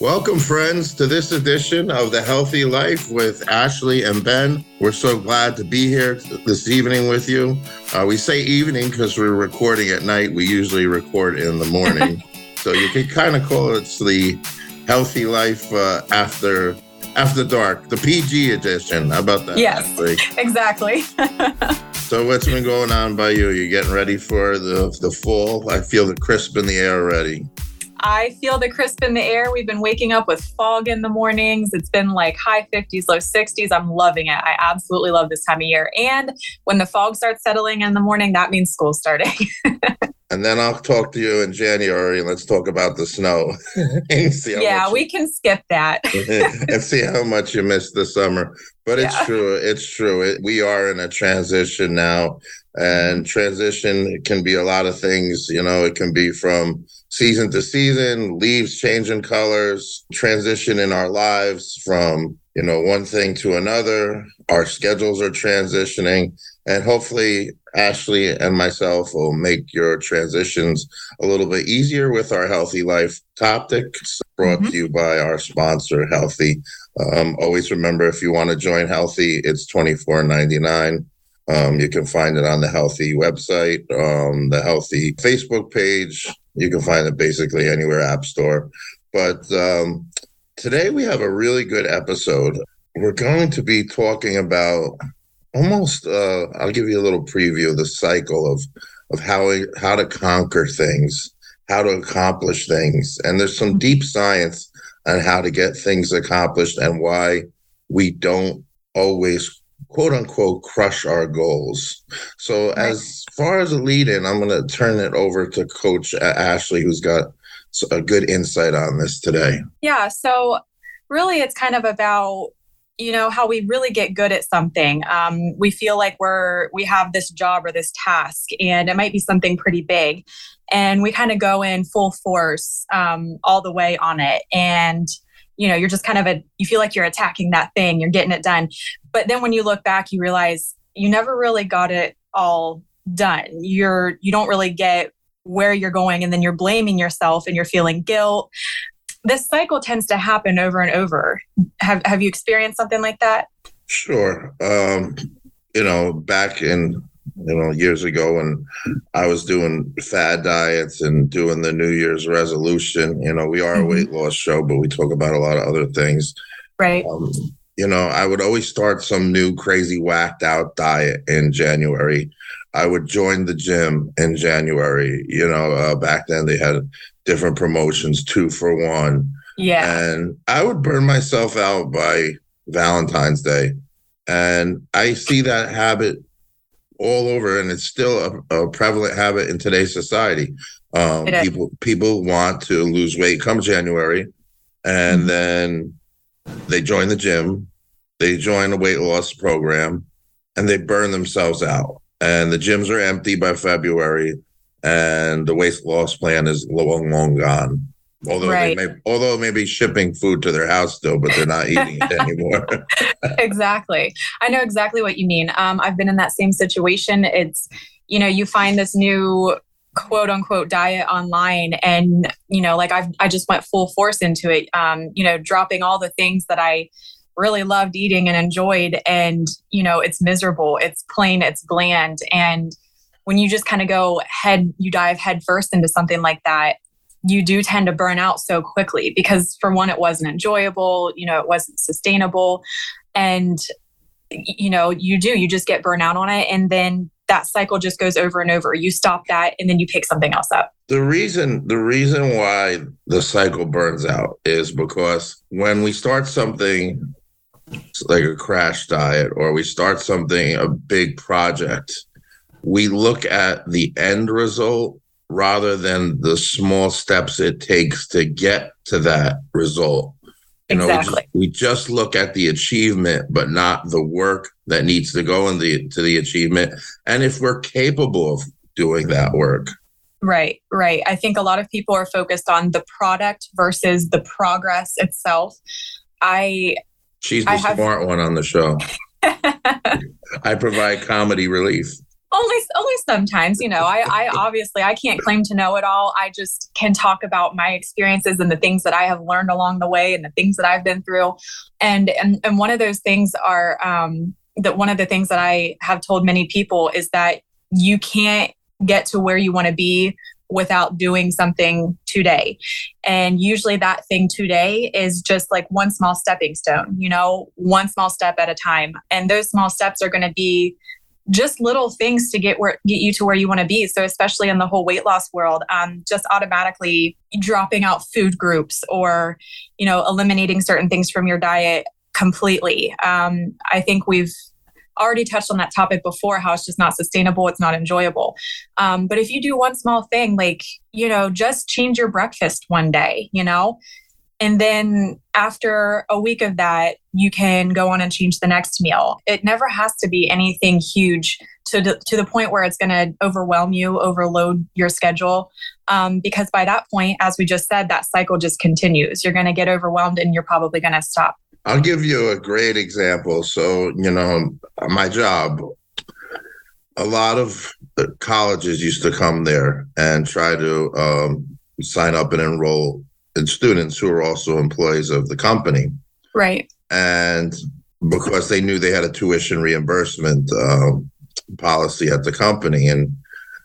Welcome, friends, to this edition of The Healthi Life with Ashley and Ben. We're so glad to be here this evening with you. Uh, we say evening because we're recording at night. We usually record in the morning. so you can kind of call it the Healthi Life uh, after after dark, the PG edition. How about that? Yes, exactly. so what's been going on by you? You getting ready for the the fall? I feel the crisp in the air already. I feel the crisp in the air. We've been waking up with fog in the mornings. It's been like high 50s, low 60s. I'm loving it. I absolutely love this time of year. And when the fog starts settling in the morning, that means school starting. and then I'll talk to you in January and let's talk about the snow. yeah, we can skip that and see how much you missed the summer. But it's yeah. true. It's true. It, we are in a transition now, and transition can be a lot of things. You know, it can be from season to season, leaves changing colors, transition in our lives from, you know, one thing to another. Our schedules are transitioning. And hopefully, Ashley and myself will make your transitions a little bit easier with our Healthi Life topics brought mm-hmm. to you by our sponsor, Healthi. Um, always remember if you want to join Healthi, it's twenty four ninety nine. Um, you can find it on the Healthi website, um, the Healthi Facebook page, you can find it basically anywhere App Store. But um, today we have a really good episode. We're going to be talking about almost. Uh, I'll give you a little preview of the cycle of of how how to conquer things, how to accomplish things, and there's some deep science on how to get things accomplished and why we don't always quote unquote crush our goals. So as far as a lead in, I'm going to turn it over to Coach Ashley, who's got a good insight on this today. Yeah. So really, it's kind of about you know how we really get good at something um, we feel like we're we have this job or this task and it might be something pretty big and we kind of go in full force um, all the way on it and you know you're just kind of a you feel like you're attacking that thing you're getting it done but then when you look back you realize you never really got it all done you're you don't really get where you're going and then you're blaming yourself and you're feeling guilt this cycle tends to happen over and over have have you experienced something like that sure um you know back in you know, years ago when I was doing fad diets and doing the New Year's resolution. You know, we are a mm-hmm. weight loss show, but we talk about a lot of other things. Right. Um, you know, I would always start some new crazy whacked out diet in January. I would join the gym in January. You know, uh, back then they had different promotions, two for one. Yeah. And I would burn myself out by Valentine's Day. And I see that habit all over, and it's still a, a prevalent habit in today's society. Um, people people want to lose weight come January, and mm-hmm. then they join the gym, they join a weight loss program, and they burn themselves out. And the gyms are empty by February, and the weight loss plan is long, long gone. Although right. they may, although it may be shipping food to their house still, but they're not eating it anymore. exactly. I know exactly what you mean. Um, I've been in that same situation. It's, you know, you find this new quote unquote diet online. And you know like i've i just went full force into it um you know dropping all the things that i really loved eating and enjoyed. And you know it's miserable. It's plain it's bland. And when you just kind of go head you dive head first into something like that you do tend to burn out so quickly because for one it wasn't enjoyable you know it wasn't sustainable. And you know you do you just get burnt out on it. And then that cycle just goes over and over you stop that and then you pick something else up the reason the reason why the cycle burns out is because when we start something like a crash diet or we start something a big project we look at the end result rather than the small steps it takes to get to that result. You know, exactly. we, just, we just look at the achievement, but not the work that needs to go in the to the achievement. And if we're capable of doing that work. Right, right. I think a lot of people are focused on the product versus the progress itself. I She's the I smart have... one on the show. I provide comedy relief. Only only sometimes you know I, I obviously i can't claim to know it all i just can talk about my experiences and the things that i have learned along the way and the things that i've been through and and, and one of those things are um that one of the things that i have told many people is that you can't get to where you want to be without doing something today. And usually that thing today is just like one small stepping stone, you know, one small step at a time. And those small steps are going to be just little things to get where get you to where you want to be. So especially in the whole weight loss world, um, just automatically dropping out food groups or, you know, eliminating certain things from your diet completely. Um, I think we've already touched on that topic before, how it's just not sustainable, it's not enjoyable. Um, but if you do one small thing, like you know, just change your breakfast one day, you know, and then after a week of that, you can go on and change the next meal. It never has to be anything huge to the, to the point where it's going to overwhelm you, overload your schedule. Um, because by that point, as we just said, that cycle just continues. You're going to get overwhelmed and you're probably going to stop. I'll give you a great example. So, you know, my job, a lot of colleges used to come there and try to um, sign up and enroll and students who are also employees of the company. Right. And because they knew they had a tuition reimbursement uh, policy at the company. And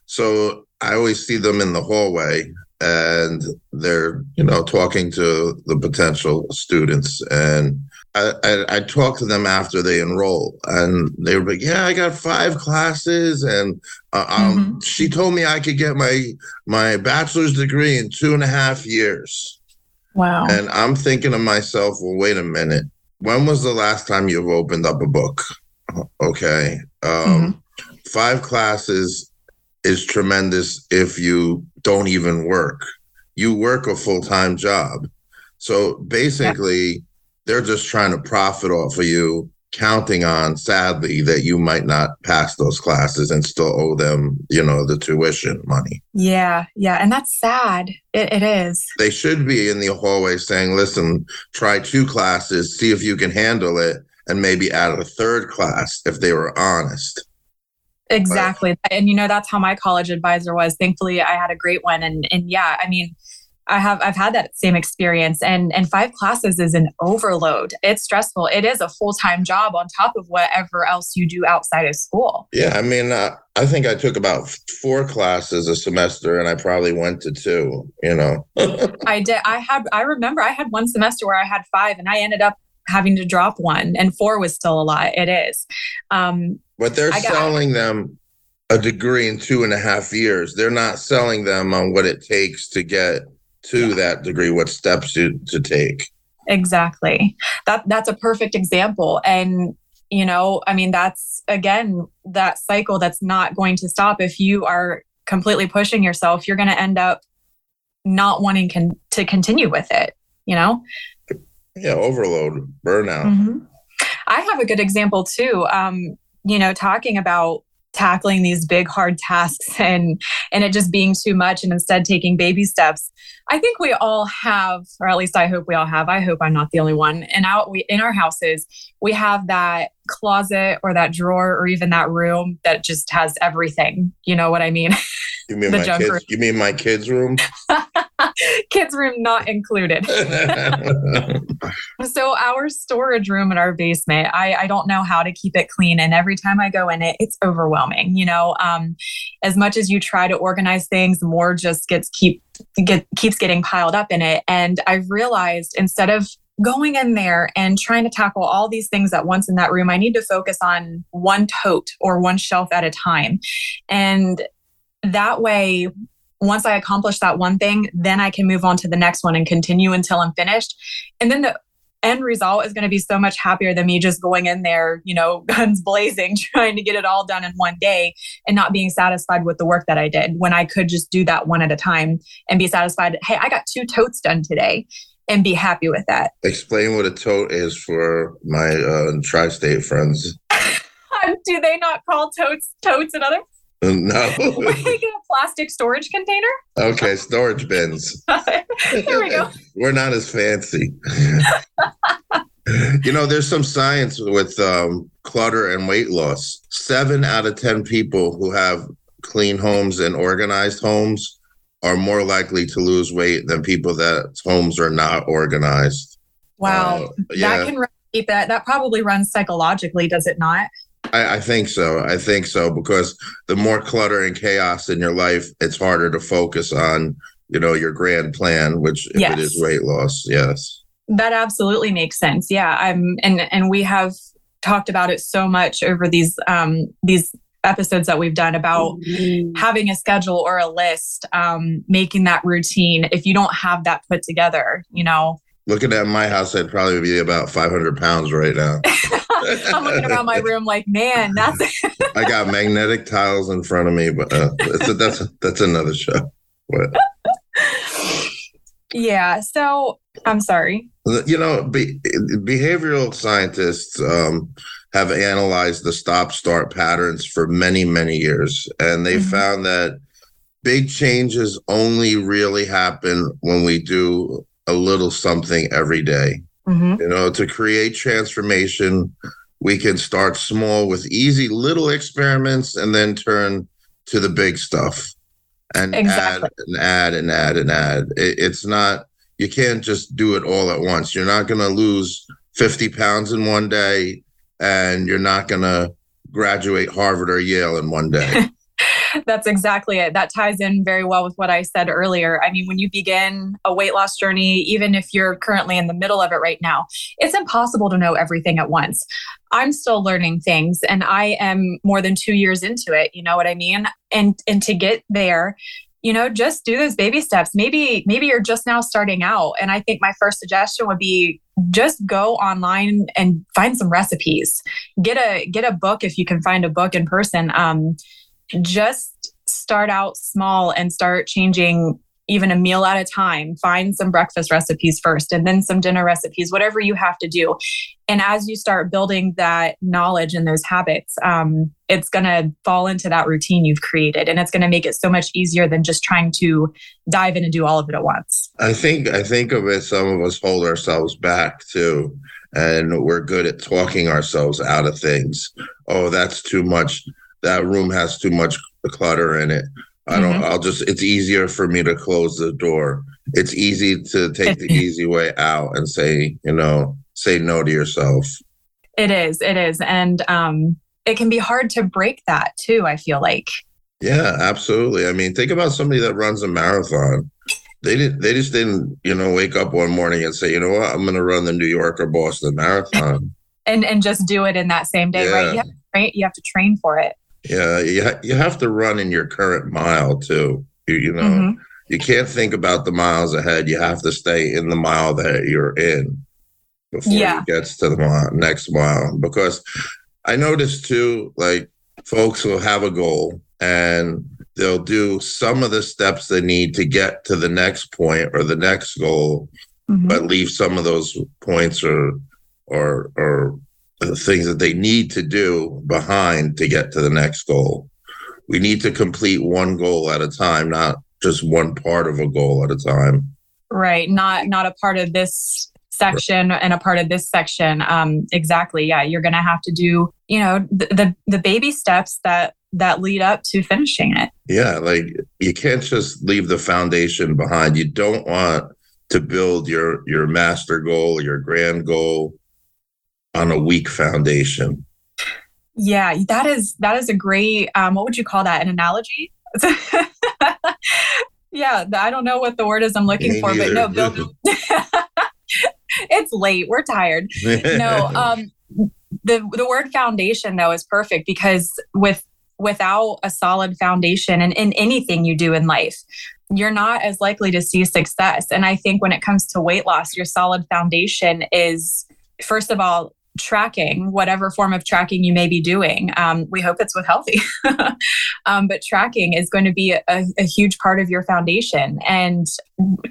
so I always see them in the hallway and they're, you know, talking to the potential students. And I, I, I talk to them after they enroll, and they were like, "Yeah, I got five classes, and uh, um, mm-hmm. she told me I could get my my bachelor's degree in two and a half years." Wow. And I'm thinking to myself, well, wait a minute. When was the last time you've opened up a book? Okay. Um, mm-hmm. Five classes is tremendous if you don't even work. You work a full time job. So basically, yep. they're just trying to profit off of you counting on sadly that you might not pass those classes and still owe them you know the tuition money. Yeah yeah and that's sad. It, it is. They should be in the hallway saying listen try two classes see if you can handle it and maybe add a third class if they were honest. Exactly. But, and you know that's how my college advisor was. Thankfully i had a great one and and yeah i mean I have I've had that same experience and and five classes is an overload. It's stressful. It is a full-time job on top of whatever else you do outside of school. Yeah, I mean uh, I think I took about 4 classes a semester and I probably went to 2, you know. I did I had I remember I had one semester where I had 5 and I ended up having to drop one and 4 was still a lot. It is. Um but they're got, selling them a degree in two and a half years. They're not selling them on what it takes to get to yeah. that degree what steps to, to take. Exactly. That that's a perfect example. And you know i mean that's again that cycle that's not going to stop. If you are completely pushing yourself you're going to end up not wanting con- to continue with it you know? Yeah overload burnout. Mm-hmm. i have a good example too um you know talking about tackling these big hard tasks and and it just being too much and instead taking baby steps i think we all have or at least i hope we all have i hope i'm not the only one and out we in our houses we have that closet or that drawer or even that room that just has everything you know what i mean You mean my kids? Room. You mean my kids' room? kids' room not included. so our storage room in our basement, I, I don't know how to keep it clean, and every time I go in it, it's overwhelming. You know, um, as much as you try to organize things, more just gets keep get keeps getting piled up in it. And I've realized instead of going in there and trying to tackle all these things at once in that room, I need to focus on one tote or one shelf at a time. And that way, once I accomplish that one thing, then I can move on to the next one and continue until I'm finished. And then the end result is going to be so much happier than me just going in there, you know, guns blazing, trying to get it all done in one day and not being satisfied with the work that I did when I could just do that one at a time and be satisfied. Hey, I got two totes done today and be happy with that. Explain what a tote is for my uh, tri state friends. do they not call totes totes in other No. like a plastic storage container? Okay, storage bins. Here we go. We're not as fancy. you know, there's some science with um, clutter and weight loss. Seven out of 10 people who have clean homes and organized homes are more likely to lose weight than people that homes are not organized. Wow. Uh, yeah. That can relate that. That probably runs psychologically, does it not? I, I, think so. I think so because the more clutter and chaos in your life, it's harder to focus on, you know, your grand plan, which if yes. it is weight loss, yes. That absolutely makes sense. Yeah. I'm and and we have talked about it so much over these um these episodes that we've done about mm-hmm. having a schedule or a list, um, making that routine. If you don't have that put together, you know. Looking at my house, I'd probably be about 500 pounds right now. I'm looking around my room like, man, that's. I got magnetic tiles in front of me, but uh, that's a, that's a, that's another show. What? yeah. So I'm sorry. You know, be, behavioral scientists um, have analyzed the stop start patterns for many, many years. And they mm-hmm. found that big changes only really happen when we do a little something every day. Mm-hmm. You know, to create transformation, we can start small with easy little experiments and then turn to the big stuff and exactly. add and add and add and add. It, it's not, you can't just do it all at once. You're not going to lose 50 pounds in one day and you're not going to graduate Harvard or Yale in one day. That's exactly it. That ties in very well with what I said earlier. I mean, when you begin a weight loss journey, even if you're currently in the middle of it right now, it's impossible to know everything at once. I'm still learning things and I am more than 2 years into it, you know what I mean? And and to get there, you know just do those baby steps maybe maybe you're just now starting out and i think my first suggestion would be just go online and find some recipes get a get a book if you can find a book in person um, just start out small and start changing even a meal at a time. Find some breakfast recipes first and then some dinner recipes, whatever you have to do. And as you start building that knowledge and those habits, um, it's going to fall into that routine you've created. And it's going to make it so much easier than just trying to dive in and do all of it at once. I think, I think of it, some of us hold ourselves back too. And we're good at talking ourselves out of things. Oh, that's too much. That room has too much clutter in it I don't, mm-hmm. I'll just, it's easier for me to close the door. It's easy to take the easy way out and say, you know, say no to yourself. It is, it is. And um, it can be hard to break that too, I feel like. Yeah, absolutely. I mean, think about somebody that runs a marathon. They didn't. they just didn't, you know, wake up one morning and say, you know what, I'm gonna run the New York or Boston marathon. and and just do it in that same day, yeah. right? You have, right? You have to train for it. Yeah, you, ha- you have to run in your current mile too. You, you know, mm-hmm. you can't think about the miles ahead. You have to stay in the mile that you're in before yeah. it gets to the mile, next mile. Because I noticed too, like folks will have a goal and they'll do some of the steps they need to get to the next point or the next goal, mm-hmm. but leave some of those points or or or the things that they need to do behind to get to the next goal. We need to complete one goal at a time, not just one part of a goal at a time. Right. Not not a part of this section right. and a part of this section. Um, exactly. Yeah. You're gonna have to do, you know, the, the the baby steps that that lead up to finishing it. Yeah, like you can't just leave the foundation behind. You don't want to build your your master goal, your grand goal on a weak foundation. Yeah, that is that is a great um, what would you call that? An analogy? yeah, I don't know what the word is I'm looking Me for, but no, build, it's late. We're tired. no, um, the the word foundation though is perfect because with without a solid foundation and in anything you do in life, you're not as likely to see success. And I think when it comes to weight loss, your solid foundation is first of all tracking whatever form of tracking you may be doing um, we hope it's with Healthi. Um, but tracking is going to be a, a, huge part of your foundation. And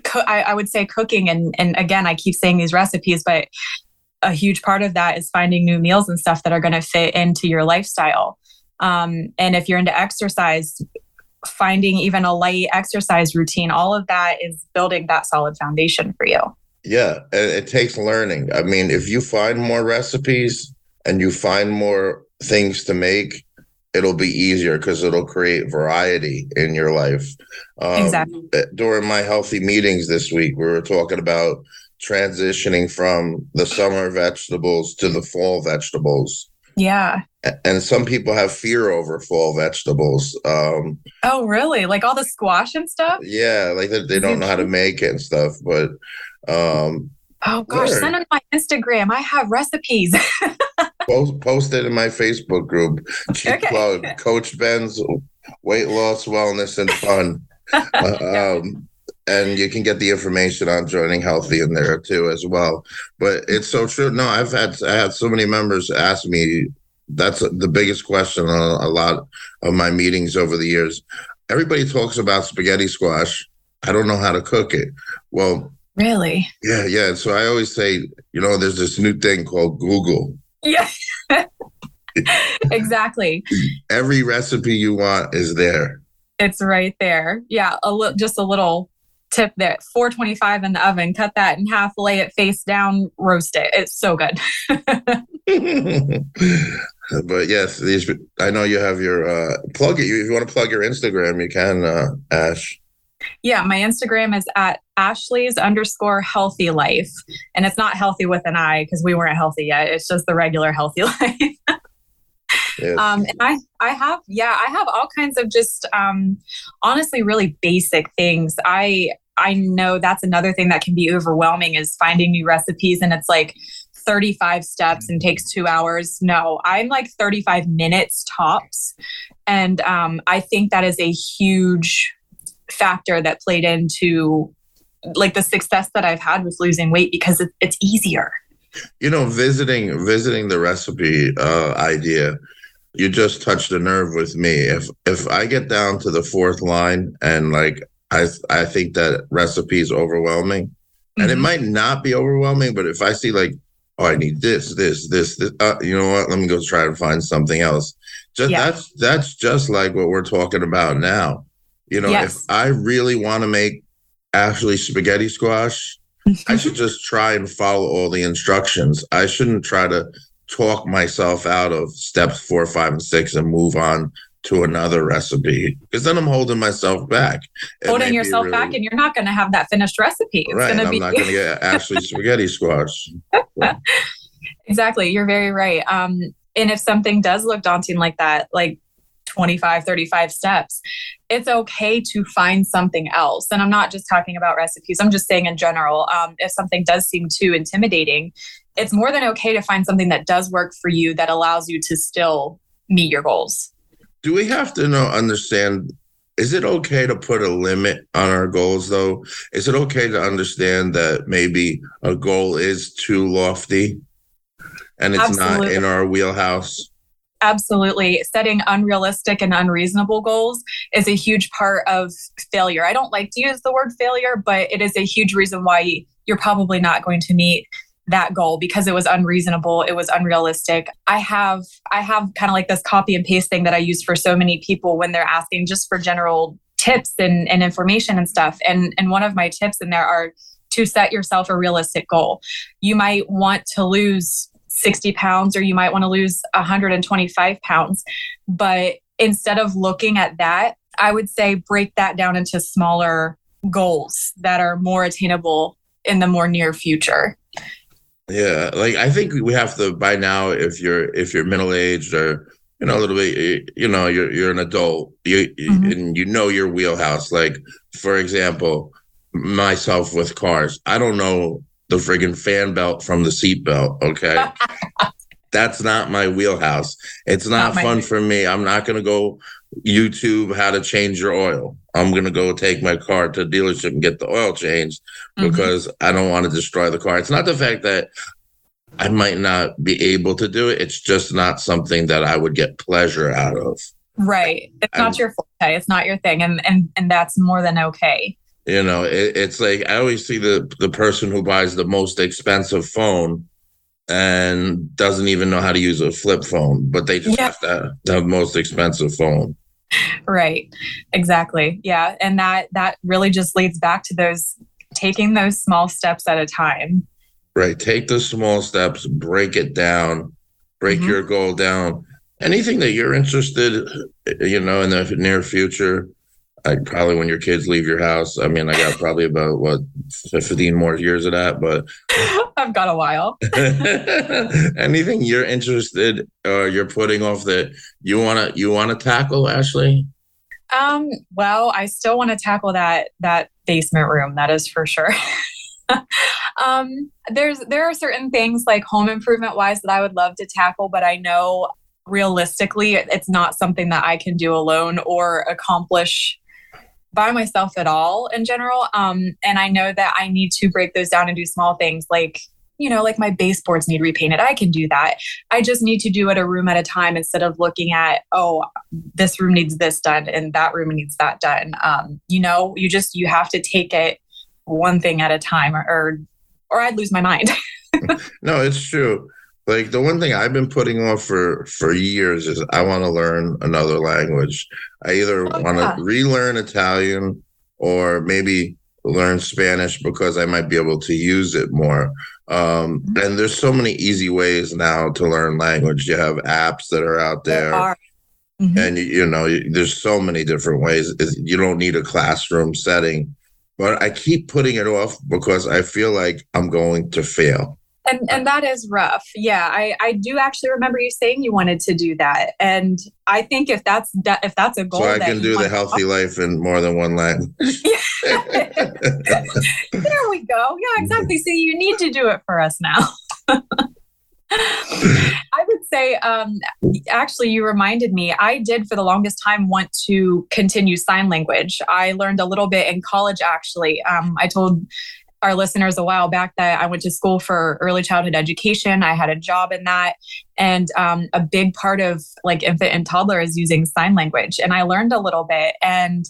co- I, I, would say cooking and, and again i keep saying these recipes but a huge part of that is finding new meals and stuff that are going to fit into your lifestyle. Um, and if you're into exercise finding even a light exercise routine all of that is building that solid foundation for you yeah, it, it takes learning. I mean, if you find more recipes and you find more things to make, it'll be easier because it'll create variety in your life. Um, exactly. Eh, during my Healthi meetings this week, we were talking about transitioning from the summer vegetables to the fall vegetables. Yeah. And some people have fear over fall vegetables. Um, oh, really? Like all the squash and stuff? Yeah, like they, they don't know how to make it and stuff. But um, oh gosh, learn. send on my Instagram. I have recipes. post, post it in my Facebook group. Cheap okay. plug, Coach Ben's weight loss, wellness, and fun. uh, um, and you can get the information on joining Healthi in there too as well but it's so true no i've had i had so many members ask me that's the biggest question on a lot of my meetings over the years everybody talks about spaghetti squash i don't know how to cook it well really? Yeah yeah. So i always say you know there's this new thing called google. Yeah. Exactly. Every recipe you want is there. It's right there. Yeah a little just a little tip there. 425 in the oven cut that in half lay it face down roast it. It's so good. But yes these i know you have your uh plug it. If you want to plug your instagram you can uh ash yeah my instagram is at ashley's underscore healthy life and it's not healthy with an i because we weren't healthy yet it's just the regular healthy life Yes. Um, and I, I have, yeah, I have all kinds of just, um, honestly, really basic things. I, I know that's another thing that can be overwhelming is finding new recipes and it's like 35 steps and takes two hours. No, I'm like 35 minutes tops. And um, I think that is a huge factor that played into like the success that I've had with losing weight because it, it's easier. You know, visiting visiting the recipe uh, idea, you just touched a nerve with me. If if I get down to the fourth line and like I I think that recipe is overwhelming, mm-hmm. and it mm-hmm. might not be overwhelming, but if I see like, oh, I need this, this, this, this uh, you know what? Let me go try to find something else. Just yeah. that's that's just like what we're talking about now. You know, yes. if I really want to make Ashley spaghetti squash, I should just try and follow all the instructions. I shouldn't try to talk myself out of steps four, five, and six and move on to another recipe because then I'm holding myself back. It holding yourself really, back, and you're not going to have that finished recipe. It's right, I'm be- not going to get Ashley spaghetti squash. exactly, you're very right. Um, and if something does look daunting like that, like 25, 35 steps, it's okay to find something else. And I'm not just talking about recipes, I'm just saying in general, um, if something does seem too intimidating, it's more than okay to find something that does work for you that allows you to still meet your goals do we have to know understand is it okay to put a limit on our goals though is it okay to understand that maybe a goal is too lofty and it's Absolutely. not in our wheelhouse Absolutely. Setting unrealistic and unreasonable goals is a huge part of failure. I don't like to use the word failure, but it is a huge reason why you're probably not going to meet that goal because it was unreasonable it was unrealistic i have i have kind of like this copy and paste thing that i use for so many people when they're asking just for general tips and, and information and stuff and and one of my tips in there are to set yourself a realistic goal you might want to lose 60 pounds or you might want to lose 125 pounds but instead of looking at that i would say break that down into smaller goals that are more attainable in the more near future yeah, like I think we have to by now. If you're if you're middle aged or you know a little bit, you know you're you're an adult, you mm-hmm. and you know your wheelhouse. Like for example, myself with cars, I don't know the friggin' fan belt from the seat belt. Okay. That's not my wheelhouse. It's not, not fun for me. I'm not going to go YouTube how to change your oil. I'm going to go take my car to dealership and get the oil changed mm-hmm. because I don't want to destroy the car. It's not the fact that I might not be able to do it. It's just not something that I would get pleasure out of. Right. It's not I'm, your forte. It's not your thing. And, and, and that's more than okay. You know, it, it's like I always see the, the person who buys the most expensive phone and doesn't even know how to use a flip phone, but they just have to have the most expensive phone. Right. Exactly. Yeah. And that that really just leads back to those taking those small steps at a time. Right. Take the small steps break it down break mm-hmm. your goal down. Anything that you're interested, you know, in the near future, I probably when your kids leave your house. I mean, I got probably about what fifteen more years of that, but I've got a while. anything you're interested or you're putting off that you wanna you wanna tackle, Ashley? Um, well, I still want to tackle that that basement room. That is for sure. um, there's there are certain things like home improvement wise that I would love to tackle, but I know realistically it's not something that I can do alone or accomplish by myself at all in general. Um, and I know that I need to break those down and do small things like you know, like my baseboards need repainted. I can do that. I just need to do it a room at a time instead of looking at, oh, this room needs this done and that room needs that done. Um, you know, you just you have to take it one thing at a time or or, or I'd lose my mind. no, it's true. Like the one thing I've been putting off for for years is I want to learn another language. I either oh, want to yeah. relearn Italian or maybe learn Spanish because I might be able to use it more. Um, mm-hmm. and there's so many easy ways now to learn language. You have apps that are out there. Are. Mm-hmm. And you know, there's so many different ways. You don't need a classroom setting, but I keep putting it off because I feel like I'm going to fail and and that is rough yeah i i do actually remember you saying you wanted to do that and i think if that's that if that's a goal so i can do the Healthi life in more than one language there we go yeah exactly see you need to do it for us now I would say, um, actually, you reminded me. I did for the longest time want to continue sign language. I learned a little bit in college, actually. Um, I told our listeners a while back that I went to school for early childhood education. I had a job in that. And um, a big part of like infant and toddler is using sign language. And I learned a little bit and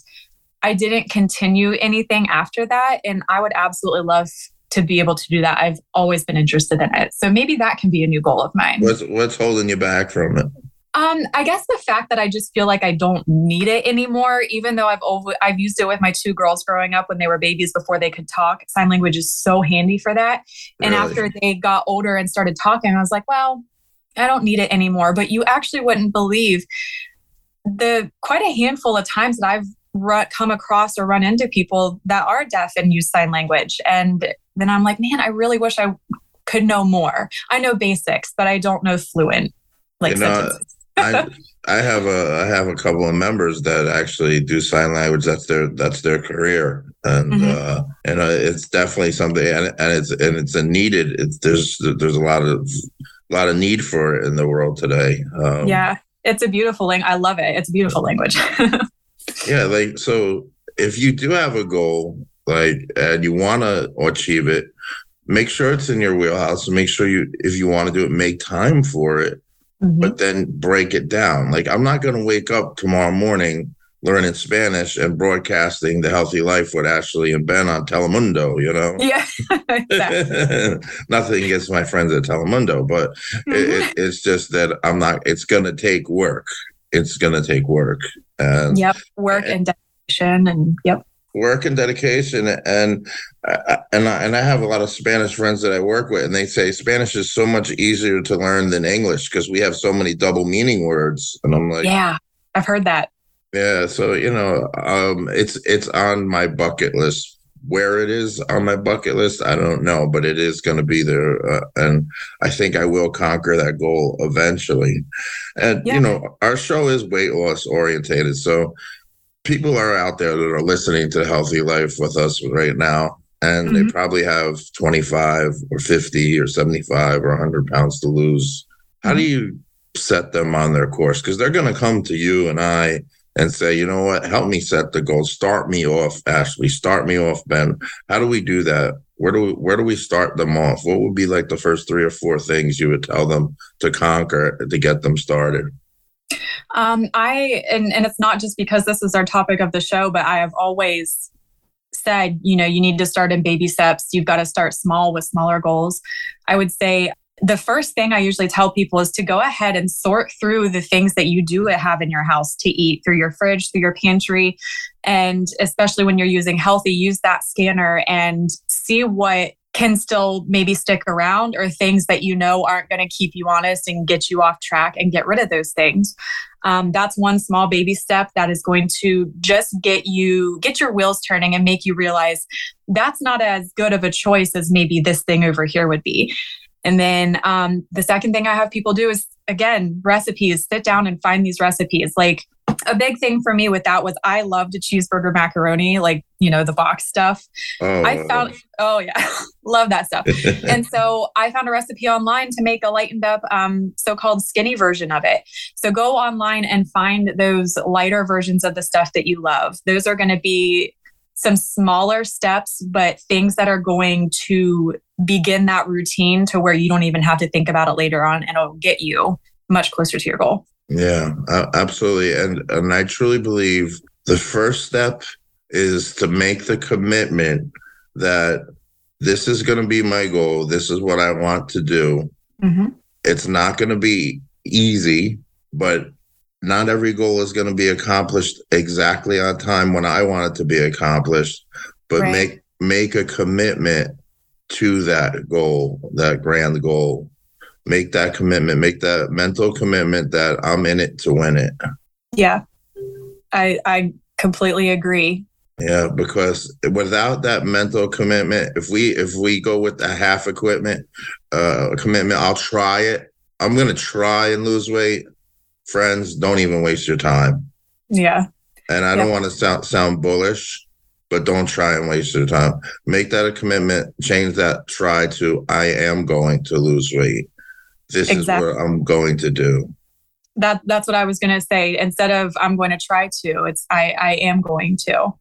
I didn't continue anything after that. And I would absolutely love to be able to do that. I've always been interested in it. So maybe that can be a new goal of mine. What's, what's holding you back from it? Um, I guess the fact that I just feel like I don't need it anymore, even though I've over, I've used it with my two girls growing up when they were babies before they could talk. Sign language is so handy for that. And really? after they got older and started talking, I was like, well, I don't need it anymore. But you actually wouldn't believe the quite a handful of times that I've run, come across or run into people that are deaf and use sign language. And then I'm like, man, I really wish I could know more. I know basics, but I don't know fluent like you know, sentences. I I have a I have a couple of members that actually do sign language. That's their that's their career, and mm-hmm. uh, and uh, it's definitely something, and, and it's and it's a needed. It's there's there's a lot of a lot of need for it in the world today. Um, yeah, it's a beautiful language. I love it. It's a beautiful language. yeah, like so, if you do have a goal, like, and you want to achieve it, make sure it's in your wheelhouse. Make sure you, if you want to do it, make time for it mm-hmm. but then break it down. Like I'm not going to wake up tomorrow morning learning Spanish and broadcasting the Healthi life with Ashley and Ben on Telemundo, you know? Yeah. Nothing against my friends at Telemundo, but mm-hmm. it, it's just that I'm not, it's going to take work. It's going to take work. And, yep. Work and, and dedication and yep work and dedication and uh, and I, and I have a lot of Spanish friends that I work with and they say Spanish is so much easier to learn than English because we have so many double meaning words and I'm like yeah I've heard that. Yeah so you know um it's it's on my bucket list. Where it is on my bucket list I don't know but it is going to be there uh, and I think I will conquer that goal eventually. And yeah. you know our show is weight loss orientated so people are out there that are listening to Healthi Life with us right now, and mm-hmm. they probably have 25 or 50 or 75 or 100 pounds to lose. How mm-hmm. do you set them on their course? Because they're going to come to you and I and say, you know what, help me set the goal. Start me off, Ashley. Start me off, Ben. How do we do that? Where do we where do we start them off? What would be like the first three or four things you would tell them to conquer to get them started? Um, I and and it's not just because this is our topic of the show, but I have always said, you know, you need to start in baby steps. You've got to start small with smaller goals. I would say the first thing I usually tell people is to go ahead and sort through the things that you do have in your house to eat through your fridge, through your pantry. And especially when you're using Healthi, use that scanner and see what can still maybe stick around or things that you know aren't going to keep you honest and get you off track and get rid of those things um, that's one small baby step that is going to just get you get your wheels turning and make you realize that's not as good of a choice as maybe this thing over here would be. And then um, the second thing i have people do is again recipes. Sit down and find these recipes. Like a big thing for me with that was I loved a cheeseburger macaroni, like, you know, the box stuff. Oh. I found, oh, yeah, love that stuff. and so I found a recipe online to make a lightened up, um, so called skinny version of it. So go online and find those lighter versions of the stuff that you love. Those are going to be some smaller steps, but things that are going to begin that routine to where you don't even have to think about it later on and it'll get you much closer to your goal. Yeah, absolutely. And and I truly believe the first step is to make the commitment that this is going to be my goal. This is what I want to do. Mm-hmm. It's not going to be easy, but not every goal is going to be accomplished exactly on time when I want it to be accomplished. But right. make make a commitment to that goal, that grand goal, make that commitment, make that mental commitment that I'm in it to win it. Yeah. I I completely agree. Yeah, because without that mental commitment, if we if we go with a half equipment uh commitment, I'll try it. I'm gonna try and lose weight. Friends, don't even waste your time. Yeah. And I don't want to sound sound bullish, but don't try and waste your time. Make that a commitment. Change that try to I am going to lose weight this exactly. is what I'm going to do. That that's what I was going to say. Instead of I'm going to try to, it's I I am going to.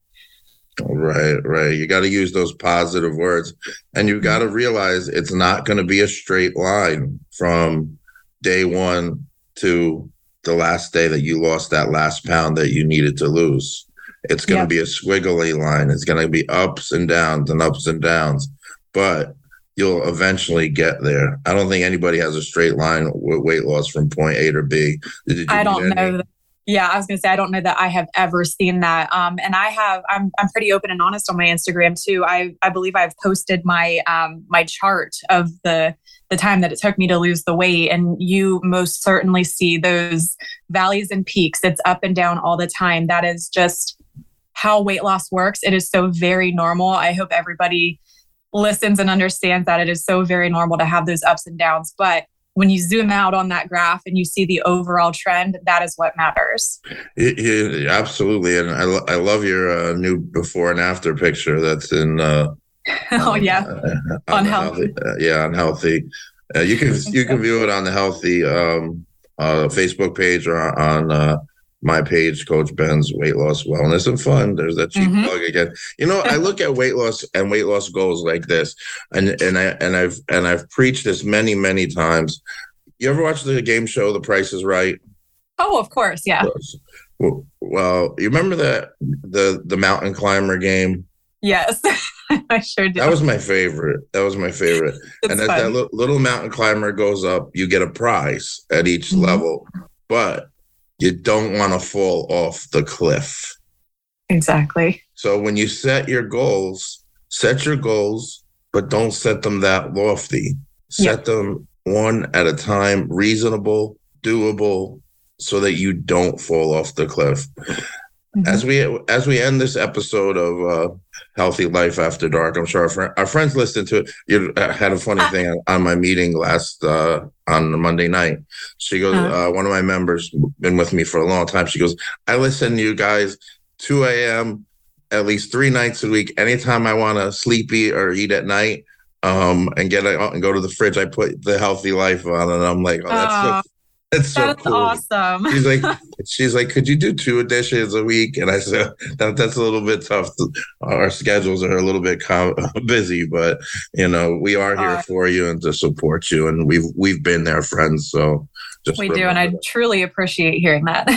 Right, right. You got to use those positive words, and you got to mm-hmm. realize it's not going to be a straight line from day one to the last day that you lost that last pound that you needed to lose. It's going to be a squiggly line. It's going to be ups and downs and ups and downs. But you'll eventually get there. I don't think anybody has a straight line with weight loss from point A to B. I don't know. That, yeah, I was gonna say I don't know that I have ever seen that. Um, and I have. I'm I'm pretty open and honest on my Instagram too. I I believe I've posted my um my chart of the the time that it took me to lose the weight, and you most certainly see those valleys and peaks. It's up and down all the time. That is just how weight loss works. It is so very normal. I hope everybody listens and understands that it is so very normal to have those ups and downs. But when you zoom out on that graph and you see the overall trend, that is what matters. Yeah, absolutely. And I, I love your uh, new before and after picture that's in. Uh, oh, yeah. Uh, unhealthy. Uh, yeah, unhealthy. Uh, you can you can view it on the Healthi um, uh, Facebook page or on uh, my page, Coach Ben's Weight Loss Wellness and Fun. There's that cheap mm-hmm. plug again. You know, I look at weight loss and weight loss goals like this, and and I and I've and I've preached this many many times. You ever watch the game show The Price Is Right? Oh, of course, yeah. Well, well you remember that the the mountain climber game? Yes, I sure do. That was my favorite. That was my favorite. and as fun. that little mountain climber goes up, you get a prize at each mm-hmm. level. But you don't want to fall off the cliff. Exactly. So when you set your goals, set your goals, but don't set them that lofty. Set yep. them one at a time, reasonable, doable, so that you don't fall off the cliff. Mm-hmm. As we as we end this episode of uh, Healthi Life After Dark, I'm sure our, fr- our friends listened to it. You uh, had a funny uh, thing on, on, my meeting last uh, on Monday night. She goes, uh-huh. uh, one of my members been with me for a long time. She goes, I listen to you guys 2 a.m. at least three nights a week. Anytime I want to sleepy or eat at night, um, and get it and go to the fridge, I put the Healthi Life on, and I'm like, oh, that's. That's so that's cool. awesome. She's like, she's like, could you do two editions a week? And I said, that, that's a little bit tough. Our schedules are a little bit com- busy, but you know, we are here uh, for you and to support you, and we've we've been there, friends. So we do, and I that. truly appreciate hearing that.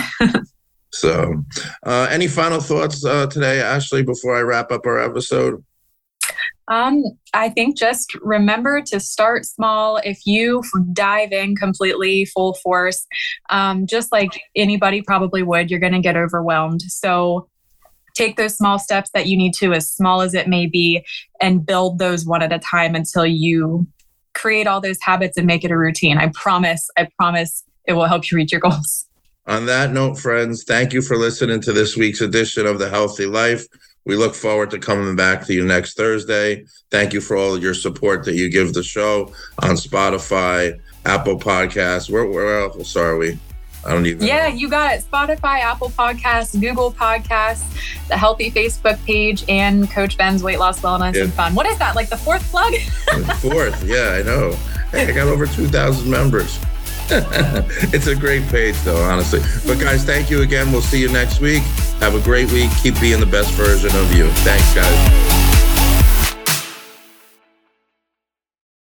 so, uh, any final thoughts uh, today, Ashley, before I wrap up our episode? Um, I think just remember to start small. If you dive in completely full force, um, just like anybody probably would, you're going to get overwhelmed. So take those small steps that you need to, as small as it may be, and build those one at a time until you create all those habits and make it a routine. I promise, I promise it will help you reach your goals. On that note, friends, thank you for listening to this week's edition of The Healthi Life. We look forward to coming back to you next Thursday. Thank you for all of your support that you give the show on Spotify, Apple Podcasts. Where, where else are we? I don't even. Yeah, know. you got it. Spotify, Apple Podcasts, Google Podcasts, the Healthi Facebook page, and Coach Ben's Weight Loss Wellness yeah. and Fun. What is that? Like the fourth plug? fourth, yeah, I know. Hey, I got over two thousand members. it's a great page, though, honestly. But guys, thank you again. We'll see you next week. Have a great week. Keep being the best version of you. Thanks, guys.